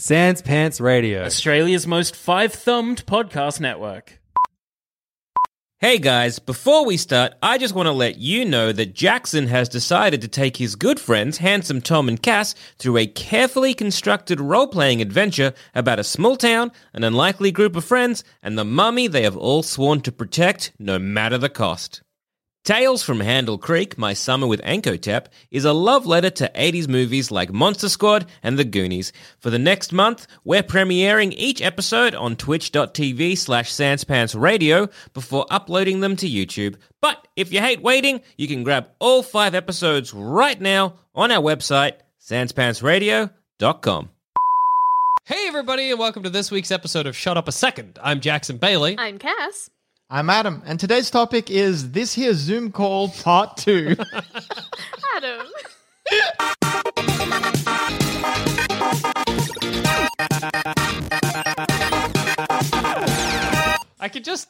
Sans Pants Radio. Australia's most five thumbed podcast network. Hey guys, before we start, I just want to let you know that Jackson has decided to take his good friends, Handsome Tom and Cass, through a carefully constructed role playing adventure about a small town, an unlikely group of friends, and the mummy they have all sworn to protect, no matter the cost. Tales from Handle Creek, My Summer with Ankotep, is a love letter to 80s movies like Monster Squad and The Goonies. For the next month, we're premiering each episode on twitch.tv slash sanspantsradio before uploading them to YouTube. But if you hate waiting, you can grab all five episodes right now on our website, sanspantsradio.com. Hey, everybody, and welcome to this week's episode of Shut Up a Second. I'm Jackson Bailey. I'm Cass. I'm Adam, and today's topic is this here Zoom call part two. Adam. I could just.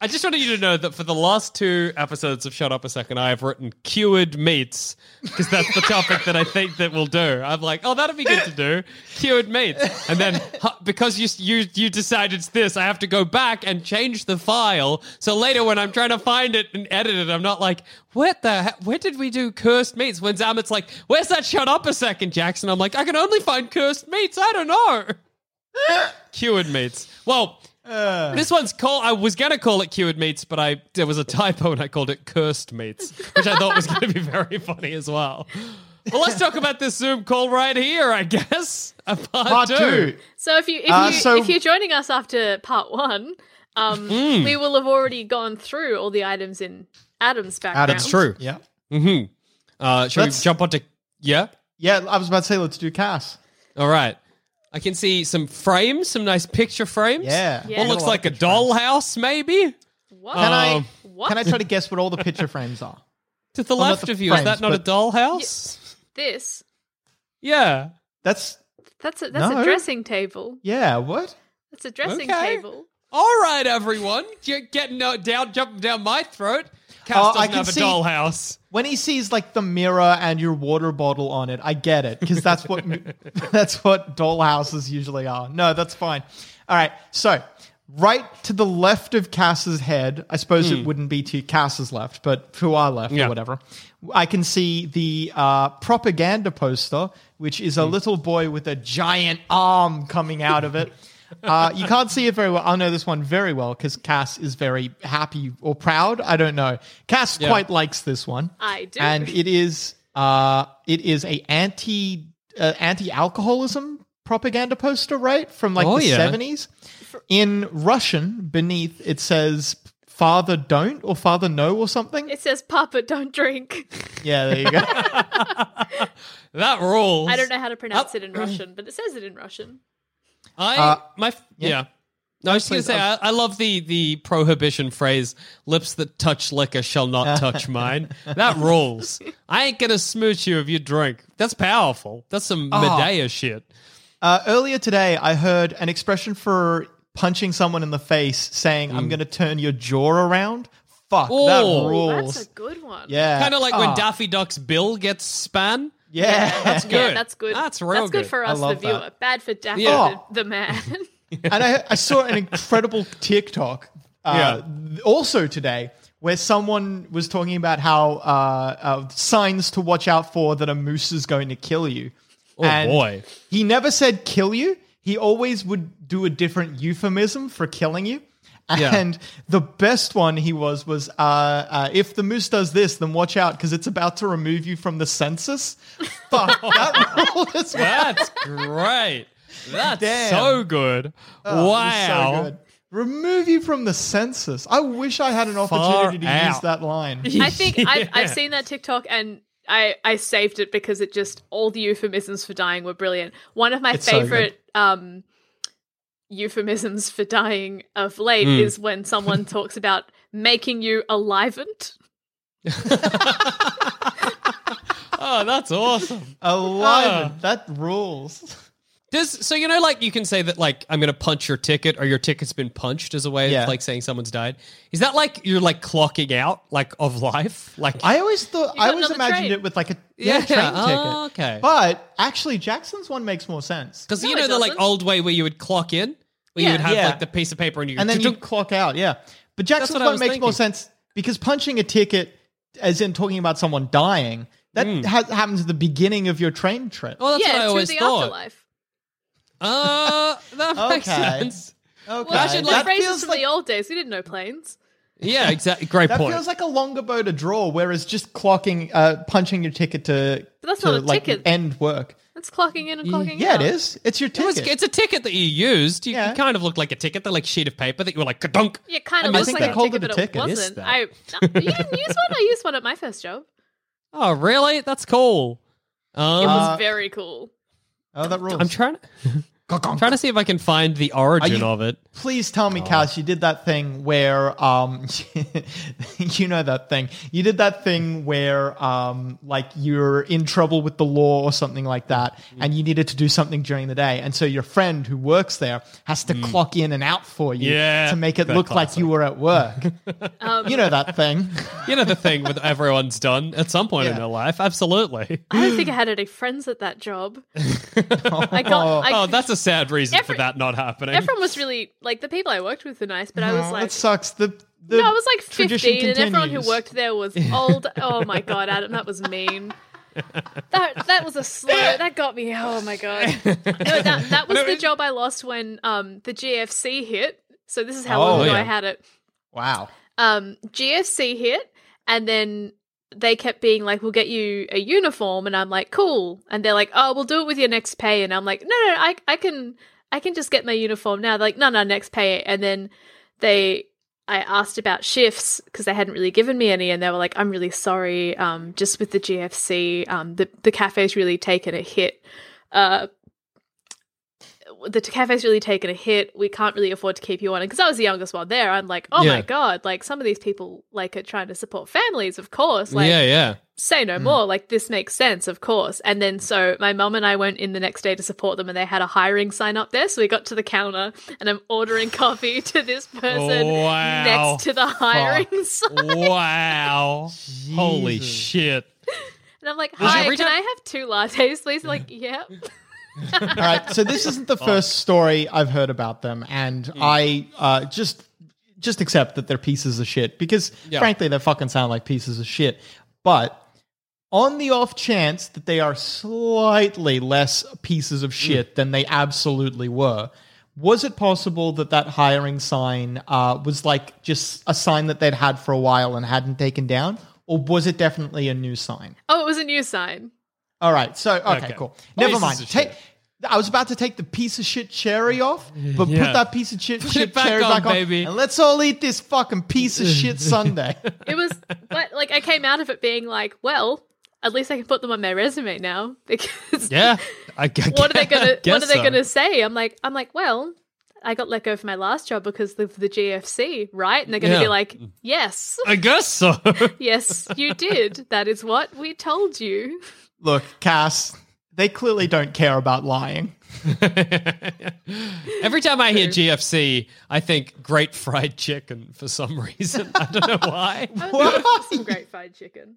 I just wanted you to know that for the last two episodes of Shut Up a Second, I have written cured meats because that's the topic that I think that we'll do. I'm like, oh, that'd be good to do, cured meats, and then because you you you decided it's this, I have to go back and change the file. So later, when I'm trying to find it and edit it, I'm not like, what the? he- Where did we do cursed meats? When Zamet's like, where's that? Shut up a second, Jackson. I'm like, I can only find cursed meats. I don't know. cured meats. Well. This one's called. I was gonna call it cured meats, but I there was a typo and I called it cursed meats, which I thought was gonna be very funny as well. Well, let's talk about this Zoom call right here, I guess. Part, part two. two. So if you if Uh, you so- if you're joining us after part one, um, Hmm. we will have already gone through all the items in Adam's background. Adam's true. Yeah. Mm-hmm. Uh, should Let's- we jump onto? Yeah. Yeah, I was about to say let's do Cass. All right. I can see some frames, some nice picture frames. Yeah. Yeah. What looks like a of picture dollhouse, maybe. What? Can I Um, what? can I try to guess what all the picture frames are? To the Well, not left the of you, is that not a but- dollhouse? this? Yeah. That's That's a that's No. a dressing table. yeah, what? That's a dressing Okay. table. All right, everyone, you're getting uh, down, jumping down my throat. Cass Oh, I can have a see- dollhouse. When he sees like the mirror and your water bottle on it, I get it because that's what that's what dollhouses usually are. No, that's fine. All right, so right to the left of Cass's head, I suppose it wouldn't be to Cass's left, but to our left Yeah. or whatever. I can see the uh, propaganda poster, which is a little boy with a giant arm coming out of it. Uh, you can't see it very well. I know this one very well because Cass is very happy or proud. I don't know. Cass Yeah. quite likes this one. I do. And it is uh, it is a anti uh, anti alcoholism propaganda poster, right from like Oh, the yeah. seventies. In Russian, beneath it says "Father don't" or "Father no" or something. It says, "Papa, don't drink." yeah, there you go. That rules. I don't know how to pronounce Oh. it in Russian, but it says it in Russian. I Uh, my yeah. yeah. No, I was going to say uh, I, I love the the prohibition phrase "lips that touch liquor shall not touch mine." That rules. I ain't gonna smooch you if you drink. That's powerful. That's some Oh. Medea shit. Uh, earlier today, I heard an expression for punching someone in the face, saying, "I'm going to turn your jaw around." Fuck, Oh. that rules. That's a good one. yeah, Kind of like when Ah, Daffy Duck's bill gets span. Yeah, That's Yeah, good. that's good. That's real That's good, good. for I us, the love viewer. that. Bad for Daffy, Yeah. the, the man. and I, I saw an incredible TikTok uh, also today where someone was talking about how uh, uh, signs to watch out for that a moose is going to kill you. Oh, boy. He never said kill you. He always would do a different euphemism for killing you. Yeah. And the best one he was was uh, uh, if the moose does this, then watch out because it's about to remove you from the census. Fuck that rule as well. That's great. That's Damn. so good. Oh, wow. so good. Remove you from the census. I wish I had an opportunity to Far use that line. I think I've, I've seen that TikTok and I, I saved it because it just all the euphemisms for dying were brilliant. One of my It's so favorite um, euphemisms for dying of late Mm. is when someone talks about making you alivened. Oh, that's awesome. Alive. Ah. That rules. Does so you know like you can say that like I'm gonna punch your ticket or your ticket's been punched as a way Yeah. of like saying someone's died. Is that like you're like clocking out like of life? Like I always thought You I always another imagined train. it with like a yeah, Yeah, train oh, ticket. okay. But actually, Jackson's one makes more sense. because No, you it know the like doesn't. old way where you would clock in, where you Yeah. would have Yeah. like the piece of paper and you and then you you clock out. Yeah, but Jackson's what I one was makes more thinking. sense because punching a ticket, as in talking about someone dying, that hmm. ha- happens at the beginning of your train trip. Oh, that's yeah, what I to always the thought. afterlife. Uh, that makes Okay. sense. okay, Well, I should, the like- phrases feels from like the old days. We didn't know planes. Yeah, exactly. Great that point. feels like a longer bow to draw, whereas just clocking, uh, punching your ticket to But that's to, not a like ticket. end work. It's clocking in and clocking out. Yeah, out. it is. It's your It was- ticket. it's a ticket that you used. You Yeah. kind of looked like a ticket, the like sheet of paper that you were like kadunk. Yeah, kind I of mean, I looks think like they a called ticket, it a but ticket. it Is wasn't. that? I no, you didn't use one. I used one at my first job. Oh, really? That's cool. It Um, was very cool. Oh, that rules. I'm trying. I'm trying to see if I can find the origin you- of it. Please tell me, Cass, you did that thing where, um, you know that thing. You did that thing where, um, like you're in trouble with the law or something like that, and you needed to do something during the day, and so your friend who works there has to clock in and out for you Yeah, to make it that look like you were at work. Um, you know that thing. You know the thing with everyone's done at some point in their life. Absolutely. I don't think I had any friends at that job. I got. I, oh, that's a sad reason for that not happening. everyone was really like the people I worked with were nice, but I was like, that sucks. The, the no, I was like tradition fifteen, and everyone who worked there was old. Oh my god, Adam, that was mean. That that was a slur. That got me. Oh my god. No, that that was the job I lost when um the GFC hit. So this is how long Oh, ago yeah. I had it. Wow. um, GFC hit, and then they kept being like, "We'll get you a uniform," and I'm like, "Cool," and they're like, "Oh, we'll do it with your next pay," and I'm like, "No, no, I, I can, I can just get my uniform now." They're like, "No, no, next pay," and then they. I asked about shifts because they hadn't really given me any, and they were like, "I'm really sorry. Um, just with the GFC, um, the the cafe's really taken a hit. Uh, the cafe's really taken a hit. We can't really afford to keep you on. And because I was the youngest one there. I'm like, oh my god, like some of these people like are trying to support families, of course. Like, yeah, yeah. say no mm. more. Like this makes sense, of course. And then so my mum and I went in the next day to support them, and they had a hiring sign up there. So we got to the counter, and I'm ordering coffee to this person Wow. next to the hiring sign. Wow. Holy shit. And I'm like, hi, can I have two lattes, please? Like, yeah. All right, so this isn't the first story I've heard about them, and I uh, just just accept that they're pieces of shit because, Yeah. frankly, they fucking sound like pieces of shit. But on the off chance that they are slightly less pieces of shit than they absolutely were, was it possible that that hiring sign uh, was like just a sign that they'd had for a while and hadn't taken down, or was it definitely a new sign? Oh, it was a new sign. All right. So okay, Okay. cool. Never Pieces mind. Take. shit. I was about to take the piece of shit cherry off, but Yeah. put that piece of shit, shit back cherry on, back on, baby. and let's all eat this fucking piece of shit Sunday. It was but like I came out of it being like, well, at least I can put them on my resume now because Yeah. I, I what are they gonna what are they so. gonna say? I'm like I'm like, well, I got let go from my last job because of the GFC, right? And they're gonna Yeah. be like, Yes, I guess so. yes, you did. That is what we told you. Look, Cass, they clearly don't care about lying. Every time I hear GFC, I think great fried chicken for some reason. I don't know why. I would some great fried chicken.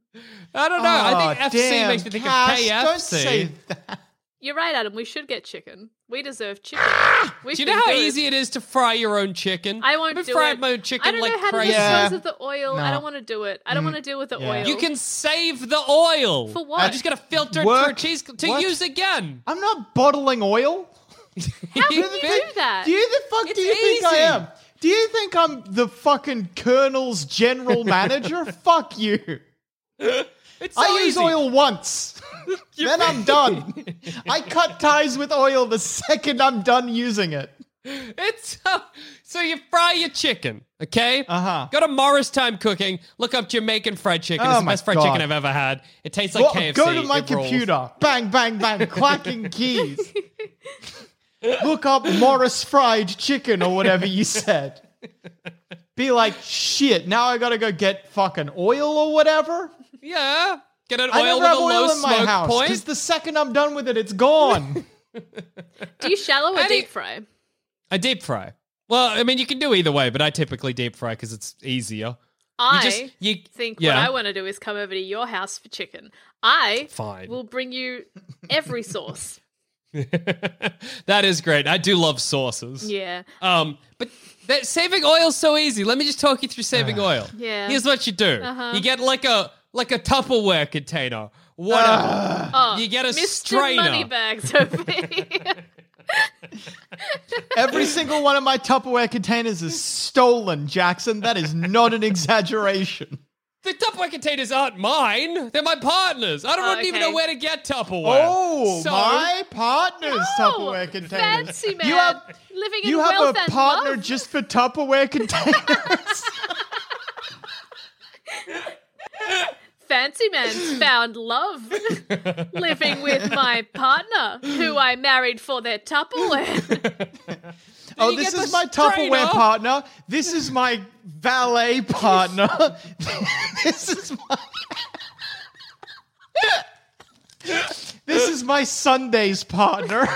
I don't know. I think Oh, FC damn, makes me think Cass, of KFC. Don't say that. You're right, Adam. We should get chicken. We deserve chicken. Ah! We've Do you know how good. easy it is to fry your own chicken? I won't I've do fried it. my own chicken I don't like know how crazy. to Yeah. dispose of the oil. I don't want to do it. I don't mm. want to deal with the yeah. oil. You can save the oil. For what? You just gotta filter it through cheese to what? use again. I'm not bottling oil. How can you do that? Do you the fuck It's do you think I am? Do you think I'm the fucking Colonel's general manager? Fuck you. It's so I use oil once. then I'm done. I cut ties with oil the second I'm done using it. It's uh, so you fry your chicken, okay? Uh-huh. Go to Morris Time Cooking. Look up Jamaican fried chicken. Oh it's the best fried God. chicken I've ever had. It tastes like Go- KFC. Go to my It computer. Bang, bang, bang. clacking keys. Look up Morris fried chicken or whatever you said. Be like, shit, now I gotta go get fucking oil or whatever. Yeah, get an I oil never with have a low oil in my smoke house point. because the second I'm done with it, it's gone. Do you shallow or How deep fry? I deep fry. Well, I mean, you can do either way, but I typically deep fry because it's easier. I just- you- think yeah. what I want to do is come over to your house for chicken. I Fine. will bring you every sauce. that is great. I do love sauces. Yeah. Um, but that, saving oil's so easy. Let me just talk you through saving oil. Yeah. Here's what you do. Uh-huh. You get like a like a Tupperware container. Whatever. Ah. Oh, you get a Mr. strainer. Moneybags over here. Every single one of my Tupperware containers is stolen, Jackson. That is not an exaggeration. The Tupperware containers aren't mine. They're my partners. I don't Oh, even know where to get Tupperware. Oh, So- my partner's Oh, Tupperware containers. fancy man. You have, Living in you have a and partner love. just for Tupperware containers. Fancy man's found love living with my partner, who I married for their Tupperware. oh, this is my Tupperware strainer? partner. This is my valet partner. this is my. this is my Sundays partner.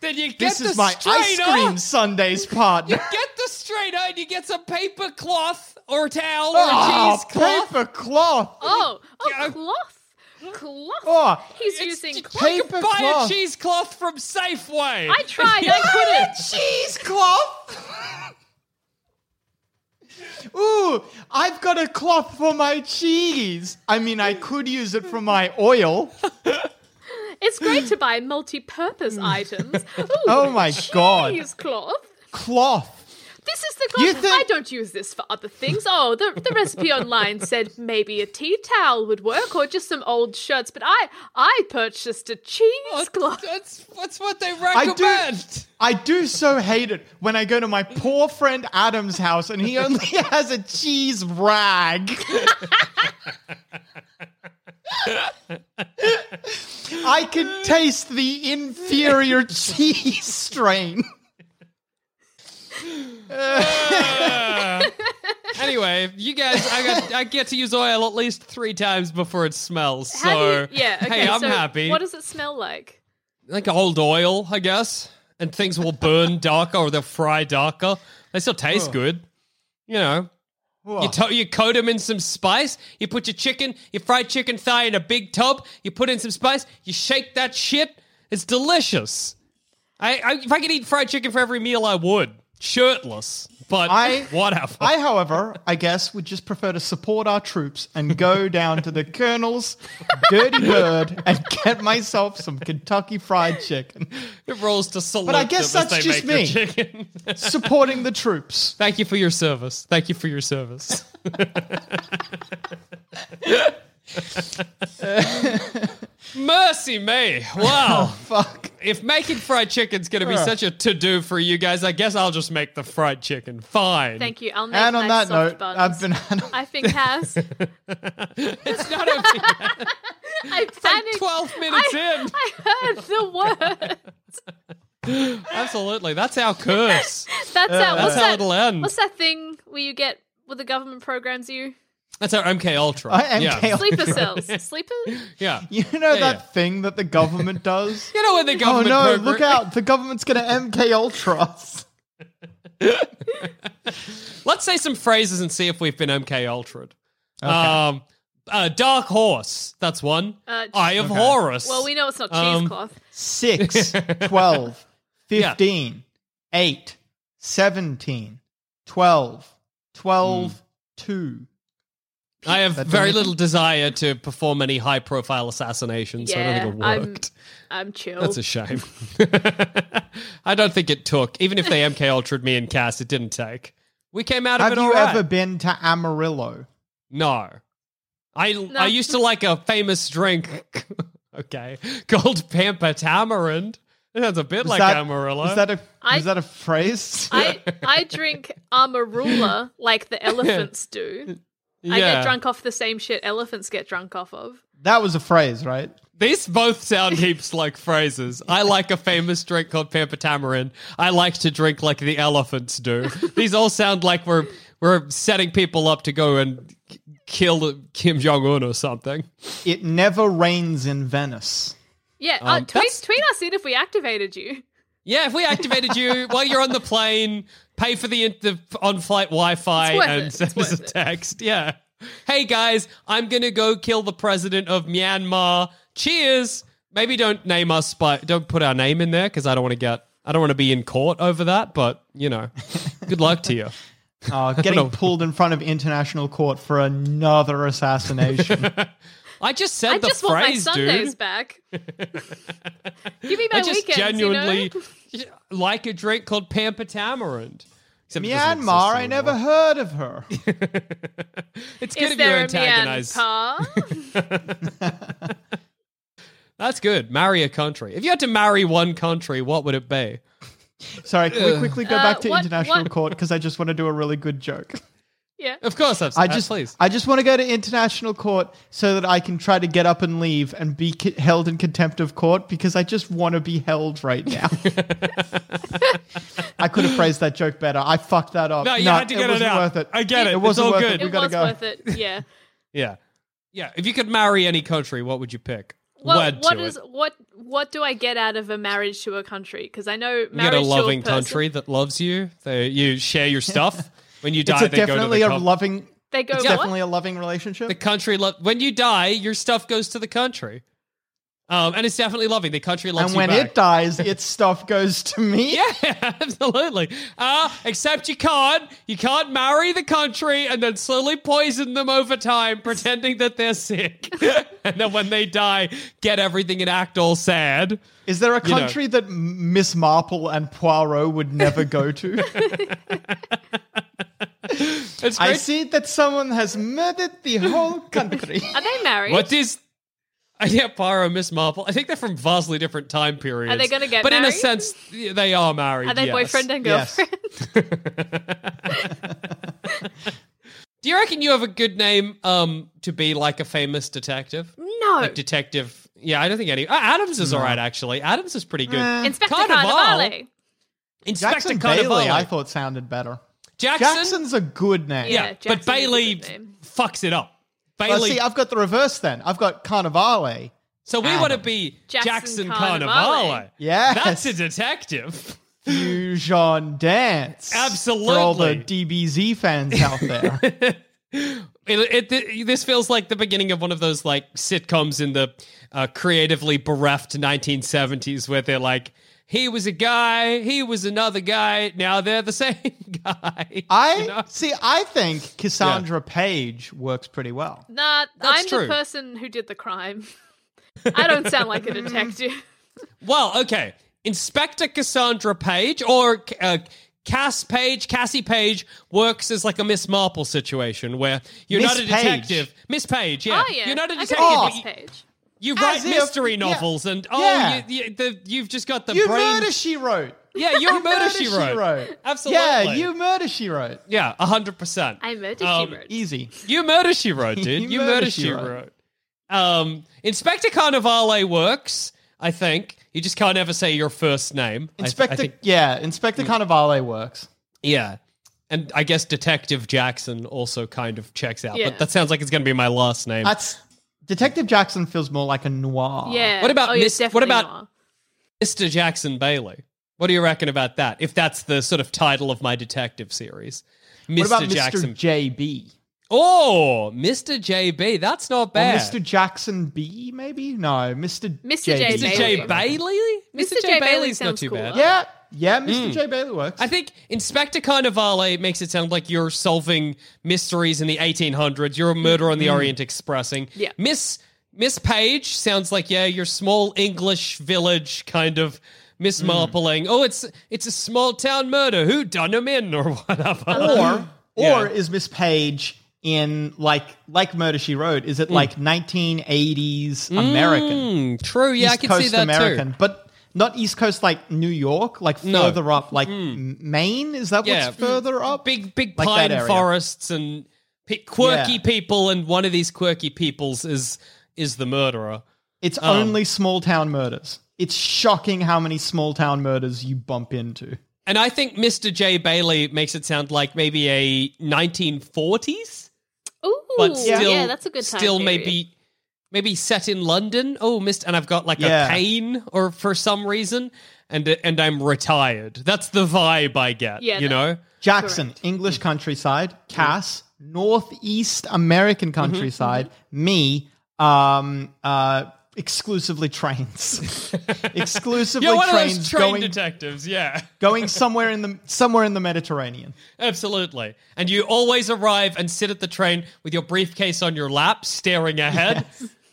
Then you get This the is my ice cream Sundays partner. You get the strainer and you get some paper cloth or a towel or Oh, a cheesecloth. paper cloth. Oh, oh, Yeah. cloth. Cloth. Oh, He's It's using just- cloth. You can buy cloth. a cheesecloth from Safeway. I tried, I couldn't. cheesecloth. Ooh, I've got a cloth for my cheese. I mean, I could use it for my oil. It's great to buy multi-purpose items. Ooh, Oh my God. Cheesecloth. Cloth. This is the You cloth. think- I don't use this for other things. Oh, the the recipe online said maybe a tea towel would work, or just some old shirts. But I I purchased a cheesecloth. That's, that's what they I recommend. do. I do so hate it when I go to my poor friend Adam's house and he only has a cheese rag. I can taste the inferior cheese strain. anyway, you guys, I got I get to use oil at least three times before it smells. How So do you, yeah, okay, hey, I'm so happy. What does it smell like? like old oil, I guess, and things will burn darker or they'll fry darker. They still taste good, you know. You, to- you coat them in some spice. You put your chicken, your fried chicken thigh in a big tub. You put in some spice. You shake that shit. It's delicious. I, I if I could eat fried chicken for every meal, I would, shirtless. But I- whatever. I, however, I guess would just prefer to support our troops and go down to the Colonel's Dirty Bird and get myself some Kentucky Fried Chicken. it rolls to salute. But I guess that's just me. Supporting the troops. Thank you for your service. Thank you for your service. Mercy me. Wow. Fuck. if making fried chicken's going to be Ugh. such a to do for you guys, I guess I'll just make the fried chicken. Fine. Thank you. I'll make And on nice that soft note, buns. I've been. I think has. It's not a I panicked. 12 minutes I, in. I heard the word. Absolutely. That's our curse. That's that. What's That's how that? it'll end. What's that thing where you get what the government programs you? That's our MK Ultra. I am yeah. chaos. Sleeper cells. Sleeper. yeah. You know Yeah, that yeah. thing that the government does? You know when the government. oh no! program- Look out! The government's gonna MK Ultra us. Let's say some phrases and see if we've been MK Ultra'd. Um, uh, Dark Horse. That's one. Uh, Eye of Horus. Well, we know it's not Um, cheesecloth. 6, 12, Yeah. 15, 8, 17, 12, 12, 2. I have very doesn't- little desire to perform any high profile assassinations, so I don't Yeah, think it I'm. worked. I'm chill. That's a shame. I don't think it took. Even if they MK Ultra'd me and Cass, it didn't take. We came out of Have it all right. Have you all right. ever been to Amarillo? No. I I used to like a famous drink, okay, called Pampa Tamarind. It sounds a bit Was like that- Amarillo. Is that a I- is that a phrase? I I drink amarula like the elephants do. I get drunk off the same shit elephants get drunk off of. that was a phrase, right? These both sound heaps like phrases. I like a famous drink called Pampa Tamarind. I like to drink like the elephants do. These all sound like we're we're setting people up to go and kill Kim Jong Un or something. It never rains in Venice. Yeah, uh, Um, tweet tweet us in if we activated you. Yeah, if we activated you while you're on the plane, pay for the, the on-flight Wi-Fi and it. send It's us a worth it. text. Yeah. Hey guys, I'm gonna go kill the president of Myanmar. Cheers. Maybe don't name us, but don't put our name in there because I don't want to get. I don't want to be in court over that. But you know, good luck to you. Uh, getting pulled in front of international court for another assassination. I just said I the just want my phrase, Sundays dude. back. Give me my I just weekends, genuinely you know? like a drink called Pampa Tamarind. Except it doesn't exist Myanmar, I never heard of her. It's good Is if you there a antagonize. Myanmar? That's good. Marry a country. If you had to marry one country, what would it be? Sorry, can we quickly go Uh, back to what- international what- court because I just want to do a really good joke. Yeah. Of course, I've, I uh, just, please. I just want to go to international court so that I can try to get up and leave and be ki- held in contempt of court because I just want to be held right now. I could have phrased that joke better. I fucked that up. No, you had to get it wasn't out. Worth it. I get it. It It's wasn't all worth good. it. We It gotta was go. worth it. Yeah. yeah, yeah. If you could marry any country, what would you pick? Well, Wed what to is it. what what do I get out of a marriage to a country? Because I know You marriage get a to loving a person, country that loves you. They, you share your stuff. When you die, It's a they go to definitely the a com- loving. They go It's what? definitely a loving relationship. the country. Lo- when you die, your stuff goes to the country. Um, and it's definitely loving. The country loves you. and you when back. it dies, its stuff goes to me. Yeah, absolutely. Uh, except you can't. You can't marry the country and then slowly poison them over time, pretending that they're sick. and then when they die, get everything and act all sad. Is there a You know. country that Miss Marple and Poirot would never go to? It's I see that someone has murdered the whole country. Are they married? What is. Uh, yeah, Poirot, Miss Marple. I think they're from vastly different time periods. Are they gonna get But in a sense, they are married. Are they yes. boyfriend and Yes. girlfriend? Do you reckon you have a good name um, to be like a famous detective? No. Like detective. Yeah, I don't think any. Uh, Adams is all right, actually. Adams is pretty good. Eh. Inspector Carnival. Carnivale. Inspector Jackson Carnival. Bailey, I thought sounded better. Jackson. Jackson's a good name. yeah, Yeah, but Jackson a Bailey good name. fucks it up. Well, Bailey. see, I've got the reverse then. I've got Carnivale. so we want to be Jackson Jackson, Carnivale. Carnivale. Yes. That's a detective. Fusion Dance. Absolutely. For all the DBZ fans out there. It, it, it- this feels like the beginning of one of those like sitcoms in the uh, creatively bereft 1970s where they're like, he was a guy, he was another guy, now they're the same guy. I You know? see. I think Cassandra Page works pretty well. Nah, That's I'm true. the person who did the crime. I don't sound like a detective. Well, okay. Inspector Cassandra Page or uh, Cass Page, Cassie Page works as like a Miss Marple situation where you're Miss not a Page. detective. Miss Page, yeah. Oh yeah, You're not a I could detective. be but Miss Page. You write if- mystery yeah. novels, and oh, Yeah. you, you, the, you've just got the You brain. murder she wrote. Yeah, you're a murder, Murder she wrote. Absolutely. Yeah, you murder she wrote. Yeah, hundred percent. I murder Um, she wrote. Easy. You murder she wrote, dude. You you, murder, murder, she she wrote. wrote. Um, Inspector Carnivale works. I think you just can't ever say your first name. I th- Inspector. I think, yeah, Inspector Carnivale works. yeah. And I guess Detective Jackson also kind of checks out. Yeah. But that sounds like it's going to be my last name. That's Detective Jackson feels more like a noir. Yeah. What about oh, Miss- definitely what about- noir. Mr. Jackson Bailey. What do you reckon about that? If that's the sort of title of my detective series, Mr. What about Jackson. Mr. JB? oh, Mr. JB. That's not Or bad. Mr. Jackson B? Maybe no. Mr. Mr. JB. J. Mr. J. Bailey. Bailey. Mr. J. Bailey Bailey's not too cooler. bad. Yeah, yeah. Mr. Hmm. J. Bailey works. I think Inspector Carnivale makes it sound like you're solving mysteries in the 1800s. You're a murderer on the mm-hmm. Orient Expressing. Yeah. Miss Miss Page sounds like yeah, your small English village kind of Miss mm. Marpling, oh, it's it's a small town murder. Who done him in or whatever? or um, Yeah. or is Miss Page in like like Murder She Wrote? Is it mm. like 1980s American? Mm, true, yeah, East I can Coast see that American, too. but not East Coast like New York, like No. further up, like M- Maine. Is that Yeah. what's further up? Big big Like pine area. forests and pe- quirky Yeah. people, and one of these quirky peoples is is the murderer. It's Um, only small town murders. It's shocking how many small town murders you bump into. And I think Mr. J. Bailey makes it sound like maybe a 1940s, Ooh, but still, yeah, that's a good time still period. maybe maybe set in London. Oh, Mr. And I've got like Yeah. a cane or for some reason, and and I'm retired. That's the vibe I get. Yeah, you know. Jackson, English countryside. Cass, Northeast American Mm-hmm, countryside. Me, um, uh, exclusively trains. exclusively You're one of trains those train going, detectives, yeah. going somewhere in the somewhere in the Mediterranean. Absolutely. And you always arrive and sit at the train with your briefcase on your lap, staring ahead.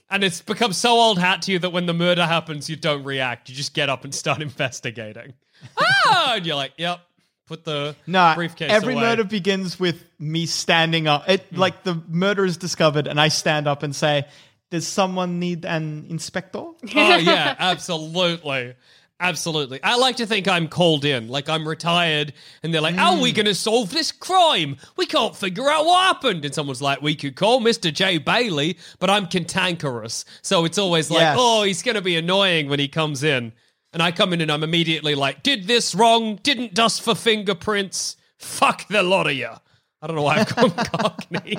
And it's become so old hat to you that when the murder happens, you don't react. You just get up and start investigating. ah! And you're like, yep, put the No, briefcase every away. murder begins with me standing up. It like the murder is discovered, and I stand up and say, "Does someone need an inspector?" oh, yeah, absolutely. Absolutely. I like to think I'm called in, like I'm retired, and they're like, How are we going to solve this crime? We can't figure out what happened. And someone's like, We could call Mr. J. Bailey, but I'm cantankerous. So it's always like, Yes. Oh, he's going to be annoying when he comes in. And I come in and I'm immediately like, Did this wrong, didn't dust for fingerprints. Fuck the lot of you. I don't know why I've gone cockney.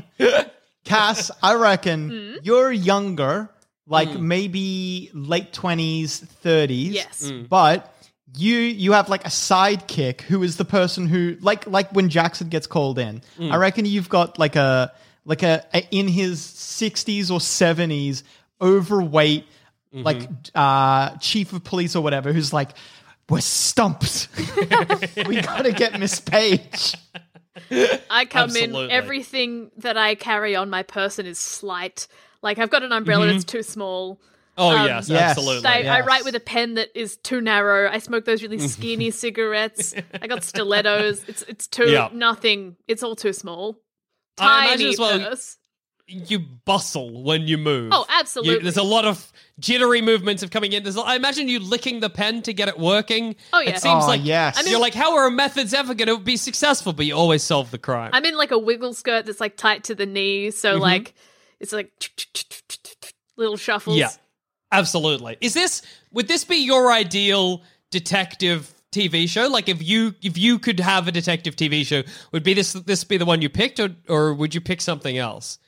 Cass, I reckon Hmm? you're younger, like Hmm. maybe late twenties, thirties. Yes. Mm. but you you have like a sidekick who is the person who like like when Jackson gets called in. Hmm. I reckon you've got like a like a, a in his sixties or seventies, overweight, Mm-hmm. like uh chief of police or whatever, who's like. We're stumped. we gotta get Miss Page. I come in, everything that I carry on my person is slight. Like I've got an umbrella that's too small. Oh, Um, yes, Yes. absolutely. I, I write with a pen that is too narrow. I smoke those really skinny cigarettes. I got stilettos. It's it's too Yeah. nothing. It's all too small. I Tiny imagine as well- purse. you bustle when you move. Oh, You- absolutely. there's a lot of jittery movements of coming in. There's, I imagine you licking the pen to get it working. Oh, yeah. It seems Oh, like yes. I mean- you're like, how are our methods ever going to be successful? But you always solve the crime. I'm in like a wiggle skirt that's like tight to the knee, so Mm-hmm. like it's like little shuffles. yeah, absolutely. Is this would this be your ideal detective? TV show, like if you if you could have a detective TV show, would be this this be the one you picked, or or would you pick something else?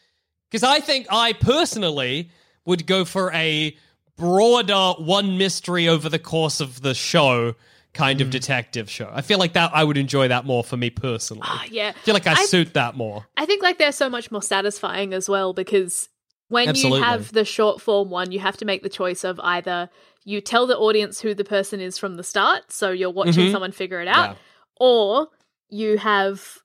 Because I think I personally would go for a broader one mystery over the course of the show kind Hmm. of detective show. I feel like that I would enjoy that more for me personally. Ah, yeah. I feel like I, I- suit that more. I think like they're so much more satisfying as well because when Absolutely. you have the short form one, you have to make the choice of either you tell the audience who the person is from the start, so you're watching Mhm. someone figure it out, Yeah. or you have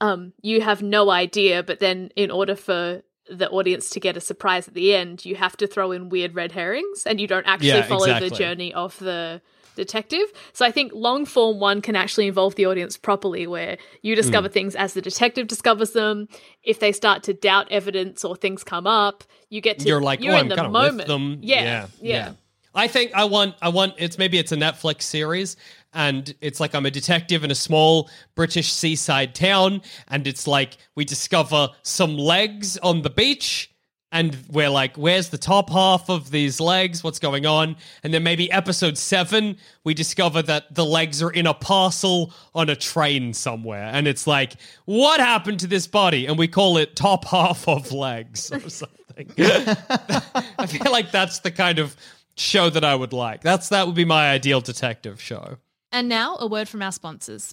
um you have no idea, but then in order for the audience to get a surprise at the end, you have to throw in weird red herrings and you don't actually Yeah, follow the journey of the detective. So I think long form one can actually involve the audience properly where you discover mm. things as the detective discovers them. If they start to doubt evidence or things come up, you get to You're like, you're oh, in I'm the moment. Yeah, yeah, yeah. I think I want, I want. It's maybe it's a Netflix series, and it's like I'm a detective in a small British seaside town, and it's like we discover some legs on the beach. And we're like, where's the top half of these legs? What's going on? And then maybe episode seven, we discover that the legs are in a parcel on a train somewhere. And it's like, what happened to this body? And we call it top half of legs or something. I feel like that's the kind of show that I would like. That's that would be my ideal detective show. And now, a word from our sponsors.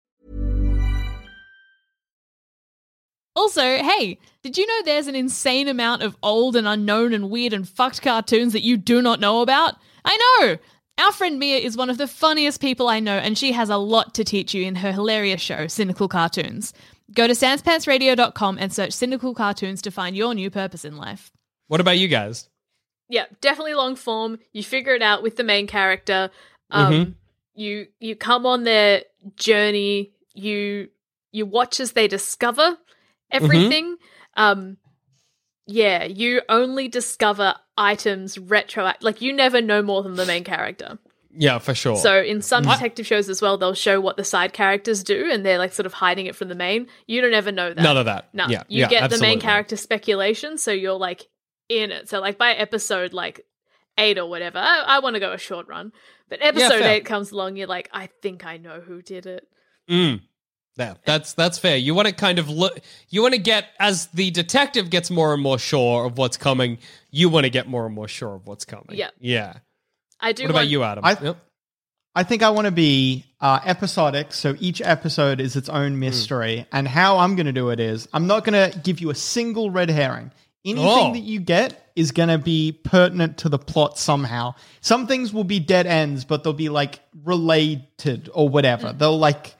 Also, hey, did you know there's an insane amount of old and unknown and weird and fucked cartoons that you do not know about? I know! Our friend Mia is one of the funniest people I know, and she has a lot to teach you in her hilarious show, Cynical Cartoons. Go to sanspantsradio.com and search Cynical Cartoons to find your new purpose in life. What about you guys? Yeah, definitely long form. You figure it out with the main character. Um, Mhm. You you come on their journey. You you watch as they discover everything. Um, yeah, you only discover items retro. Like you never know more than the main character. Yeah, for sure. So in some detective shows as well, they'll show what the side characters do, and they're like sort of hiding it from the main. You don't ever know that. None of that. No, Yeah, you yeah, get the main character speculation, so you're like in it. So like by episode like eight or whatever, I, I want to go a short run, but episode fair. eight comes along, you're like, I think I know who did it. Mm. Yeah, that's that's fair. You want to kind of look. You want to get as the detective gets more and more sure of what's coming. You want to get more and more sure of what's coming. Yeah. yeah. I do. What about you, Adam? I- Yep. I think I want to be uh, episodic, so each episode is its own mystery. And how I'm going to do it is I'm not going to give you a single red herring. Anything Oh. that you get is going to be pertinent to the plot somehow. Some things will be dead ends, but they'll be like related or whatever. They'll like.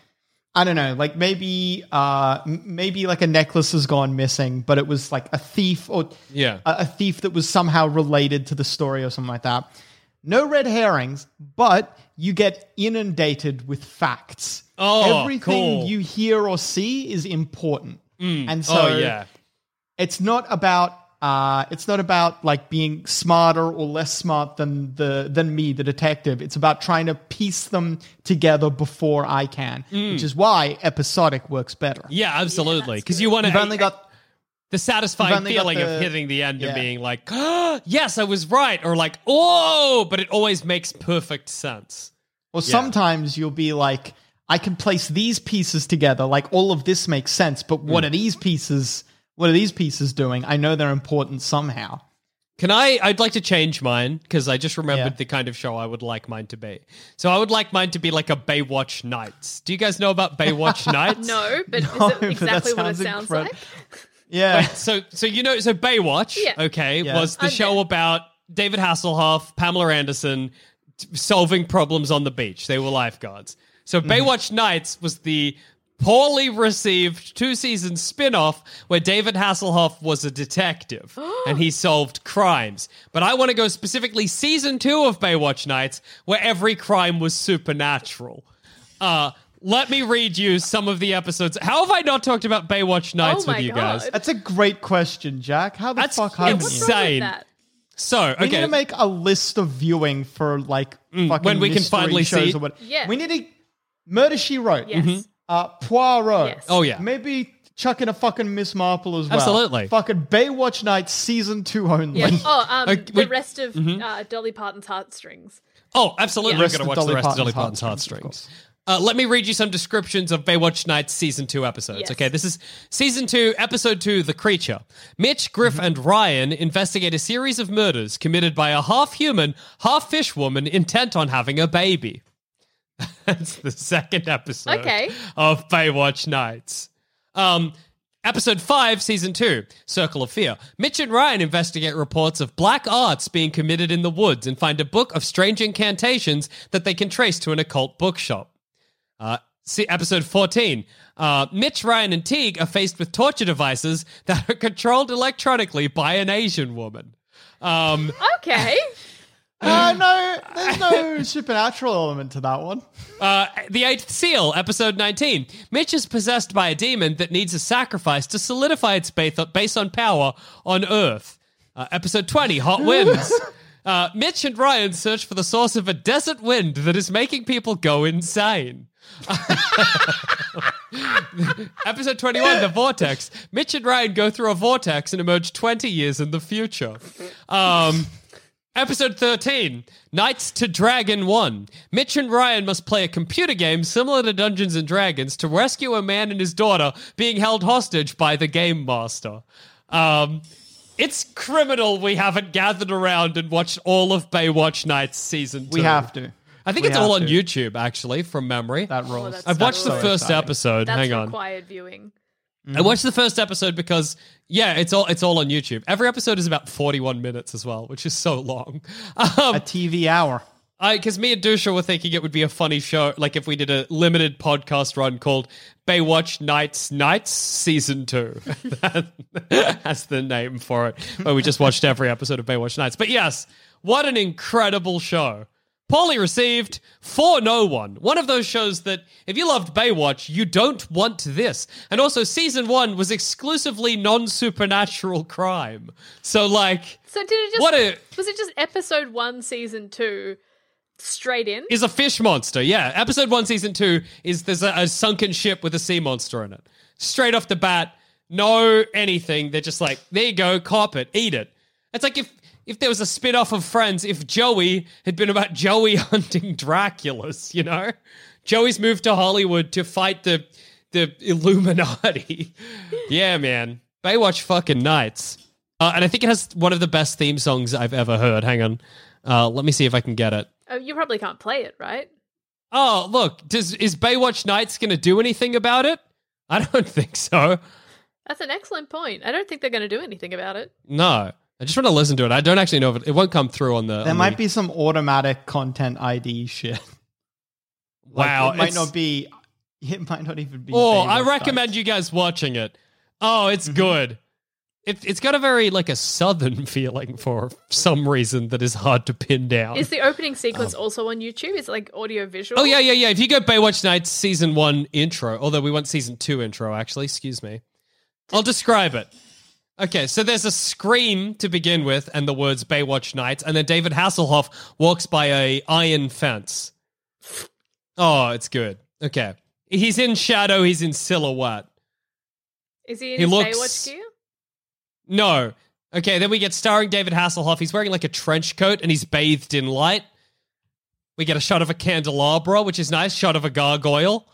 I don't know, like maybe, uh, maybe like a necklace has gone missing, but it was like a thief or Yeah. a, a thief that was somehow related to the story or something like that. No red herrings, but you get inundated with facts. Oh, Everything cool. you hear or see is important. And so oh yeah. it's not about uh, it's not about like being smarter or less smart than the than me, the detective. It's about trying to piece them together before I can, which is why episodic works better. Yeah, absolutely. Because you want to. You've only got the satisfying you've only got feeling of hitting the end yeah. and being like, yes, I was right, or like, oh, but it always makes perfect sense. Or sometimes you'll be like, I can place these pieces together. Like all of this makes sense, but what Mm. are these pieces? What are these pieces doing? I know they're important somehow. Can I? I'd like to change mine because I just remembered Yeah. the kind of show I would like mine to be. So I would like mine to be like a Baywatch Nights. Do you guys know about Baywatch Nights? No, but No, is but it that exactly what it sounds sounds incred- like? Yeah. So, so you know, so Baywatch, Yeah. okay, Yeah. was the I'm show there. about David Hasselhoff, Pamela Anderson t- solving problems on the beach. They were lifeguards. So Mm-hmm. Baywatch Nights was the poorly received two season spin off where David Hasselhoff was a detective and he solved crimes. But I want to go specifically season two of Baywatch Nights where every crime was supernatural. Uh, let me read you some of the episodes. How have I not talked about Baywatch Nights Oh with my you guys? God. That's a great question, Jack. How the That's fuck Yeah, haven't you? wrong Insane. that? So, We okay. need to make a list of viewing for like fucking Mm, when we can mystery finally shows see- or what. Yeah. We need to Murder She Wrote. Yes. Uh, Poirot. Yes. Oh, yeah. Maybe chucking a fucking Miss Marple as well. Absolutely. Fucking Baywatch Nights season two only. Yeah. Oh, um, Okay, the rest of Mm-hmm. uh, Dolly Parton's heartstrings. Oh, absolutely. Yeah. We're Rest going to of watch the Dolly rest of Dolly Parton's Parton's Heartstrings, Heartstrings. Uh, let me read you some descriptions of Baywatch Nights season two episodes. Yes. Okay, this is season two, episode two, The Creature. Mitch, Griff, Mm-hmm. and Ryan investigate a series of murders committed by a half human, half fish woman intent on having a baby. That's the second episode Okay. of Baywatch Nights. Um, Episode 5, Season 2, Circle of Fear. Mitch and Ryan investigate reports of black arts being committed in the woods and find a book of strange incantations that they can trace to an occult bookshop. Uh, see, episode 14. Uh, Mitch, Ryan, and Teague are faced with torture devices that are controlled electronically by an Asian woman. Um, Okay. Uh, no, there's no supernatural element to that one. Uh, the Eighth Seal, episode 19. Mitch is possessed by a demon that needs a sacrifice to solidify its base on power on Earth. Uh, episode 20, Hot Winds. Uh, Mitch and Ryan search for the source of a desert wind that is making people go insane. Episode 21, The Vortex. Mitch and Ryan go through a vortex and emerge 20 years in the future. Um, episode 13, Knights to Dragon 1. Mitch and Ryan must play a computer game similar to Dungeons and Dragons to rescue a man and his daughter being held hostage by the game master. Um, it's criminal we haven't gathered around and watched all of Baywatch Nights season 2. We have to. I think We it's all on to. YouTube, actually, from memory. That rolls. that's I've so watched the first exciting. episode. That's Hang on. required viewing. I watched the first episode because yeah, it's all it's all on YouTube. Every episode is about 41 minutes as well, which is so long. A Um TV hour. I because me and Dusha were thinking it would be a funny show, like if we did a limited podcast run called Baywatch Nights Nights Season 2. That's the name for it. Where we just watched every episode of Baywatch Nights. But yes, what an incredible show. Poorly received for no one. One of those shows that, if you loved Baywatch, you don't want this. And also, season one was exclusively non supernatural crime. So, like, So did it just What a- was it just episode one, season two, straight in? is a fish monster. Yeah, episode one, season two is there's a, a sunken ship with a sea monster in it. Straight off the bat, no anything. They're just like, there you go, cop it, eat it. It's like if if there was a spin off of Friends, if Joey had been about Joey hunting Draculas, you know, Joey's moved to Hollywood to fight the the Illuminati. yeah, man, Baywatch fucking nights. Uh, and I think it has one of the best theme songs I've ever heard. Hang on, uh, let me see if I can get it. Oh, you probably can't play it, right? Oh, look, does is Baywatch Nights going to do anything about it? I don't think so. That's an excellent point. I don't think they're going to do anything about it. No, I just want to listen to it. I don't actually know if it, it won't come through on the. There on might the- be some automatic content ID shit. Like, Wow, it might it's- not be. It might not even be. Oh, I recommend Nights. you guys watching it. Oh, it's mm-hmm. good. It, it's got a very like a southern feeling for some reason that is hard to pin down. Is the opening sequence also on YouTube? Is it like audio visual? Oh yeah, yeah, yeah. If you go Baywatch Nights season one intro, although we want season two intro, actually, excuse me. I'll describe it. Okay, so there's a scream to begin with, and the words Baywatch Nights, and then David Hasselhoff walks by a iron fence. Oh, it's good. Okay, he's in shadow. He's in silhouette. Is he in He his looks- Baywatch gear? No. Okay, then we get starring David Hasselhoff. He's wearing like a trench coat and he's bathed in light. We get a shot of a candelabra, which is nice. Shot of a gargoyle.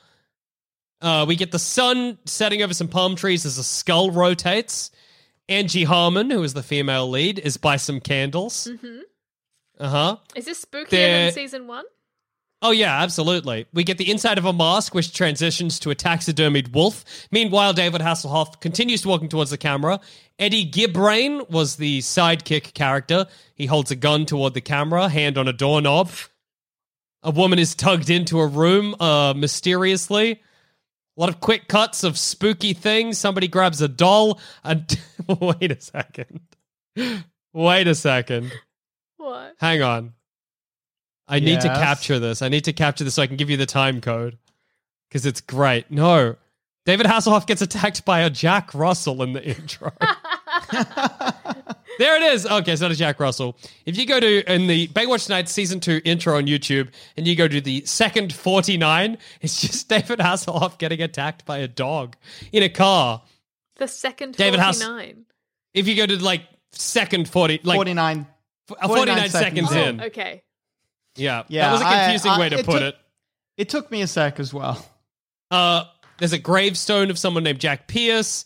Uh, we get the sun setting over some palm trees as a skull rotates. Angie Harmon, who is the female lead, is by some candles. Mm-hmm. Uh huh. Is this spookier They're- than season one? Oh yeah, absolutely. We get the inside of a mask, which transitions to a taxidermied wolf. Meanwhile, David Hasselhoff continues walking towards the camera. Eddie Cibrian was the sidekick character. He holds a gun toward the camera, hand on a doorknob. A woman is tugged into a room, uh, mysteriously. A lot of quick cuts of spooky things. Somebody grabs a doll. And wait a second. Wait a second. What? Hang on. I need to Yes? capture this. I need to capture this so I can give you the time code. Because it's great. No. David Hasselhoff gets attacked by a Jack Russell in the intro. there it is. Okay, it's not a Jack Russell. If you go to in the Baywatch Nights season two intro on YouTube and you go to the second 49, it's just David Hasselhoff getting attacked by a dog in a car. The second David Hass- 49. If you go to like second 40, like 49. uh, 49, seconds, seconds in. Oh, okay. Yeah, Yeah, that was a confusing I- way to it put took- it. It took me a sec as well. Uh, there's a gravestone of someone named Jack Pierce,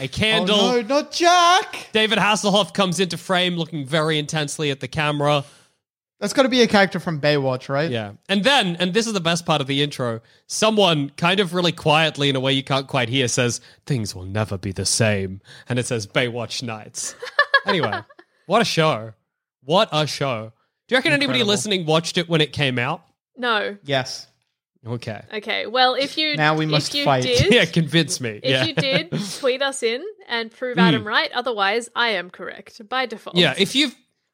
a candle. Oh no, not Jack! David Hasselhoff comes into frame looking very intensely at the camera. That's got to be a character from Baywatch, right? Yeah. And then, and this is the best part of the intro, someone kind of really quietly, in a way you can't quite hear, says, Things will never be the same. And it says Baywatch Nights. anyway, what a show. What a show. Do you reckon anybody listening watched it when it came out? No. Yes. Okay. Okay. Well, if you Now we must if you fight. Did, Yeah, convince me. If yeah. you did, tweet us in and prove Adam right. Otherwise, I am correct by default. Yeah, if you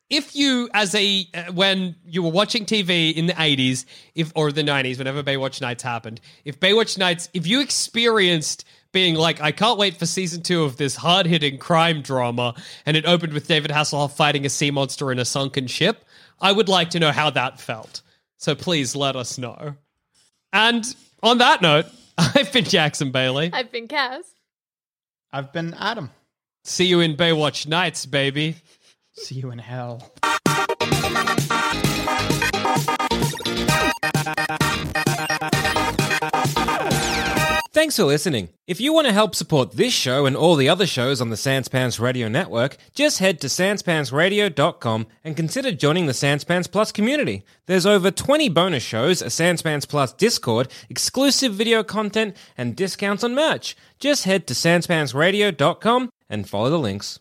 if you as a uh, when you were watching TV in the 80s if or the 90s whenever Baywatch Nights happened, if Baywatch Nights if you experienced being like I can't wait for season 2 of this hard-hitting crime drama and it opened with David Hasselhoff fighting a sea monster in a sunken ship, I would like to know how that felt. So please let us know. And on that note, I've been Jackson Bailey. I've been Kaz. I've been Adam. See you in Baywatch Nights, baby. See you in hell. Thanks for listening. If you want to help support this show and all the other shows on the Sanspants Radio Network, just head to sanspantsradio.com and consider joining the Sanspants Plus community. There's over 20 bonus shows, a Sanspants Plus Discord, exclusive video content, and discounts on merch. Just head to sanspantsradio.com and follow the links.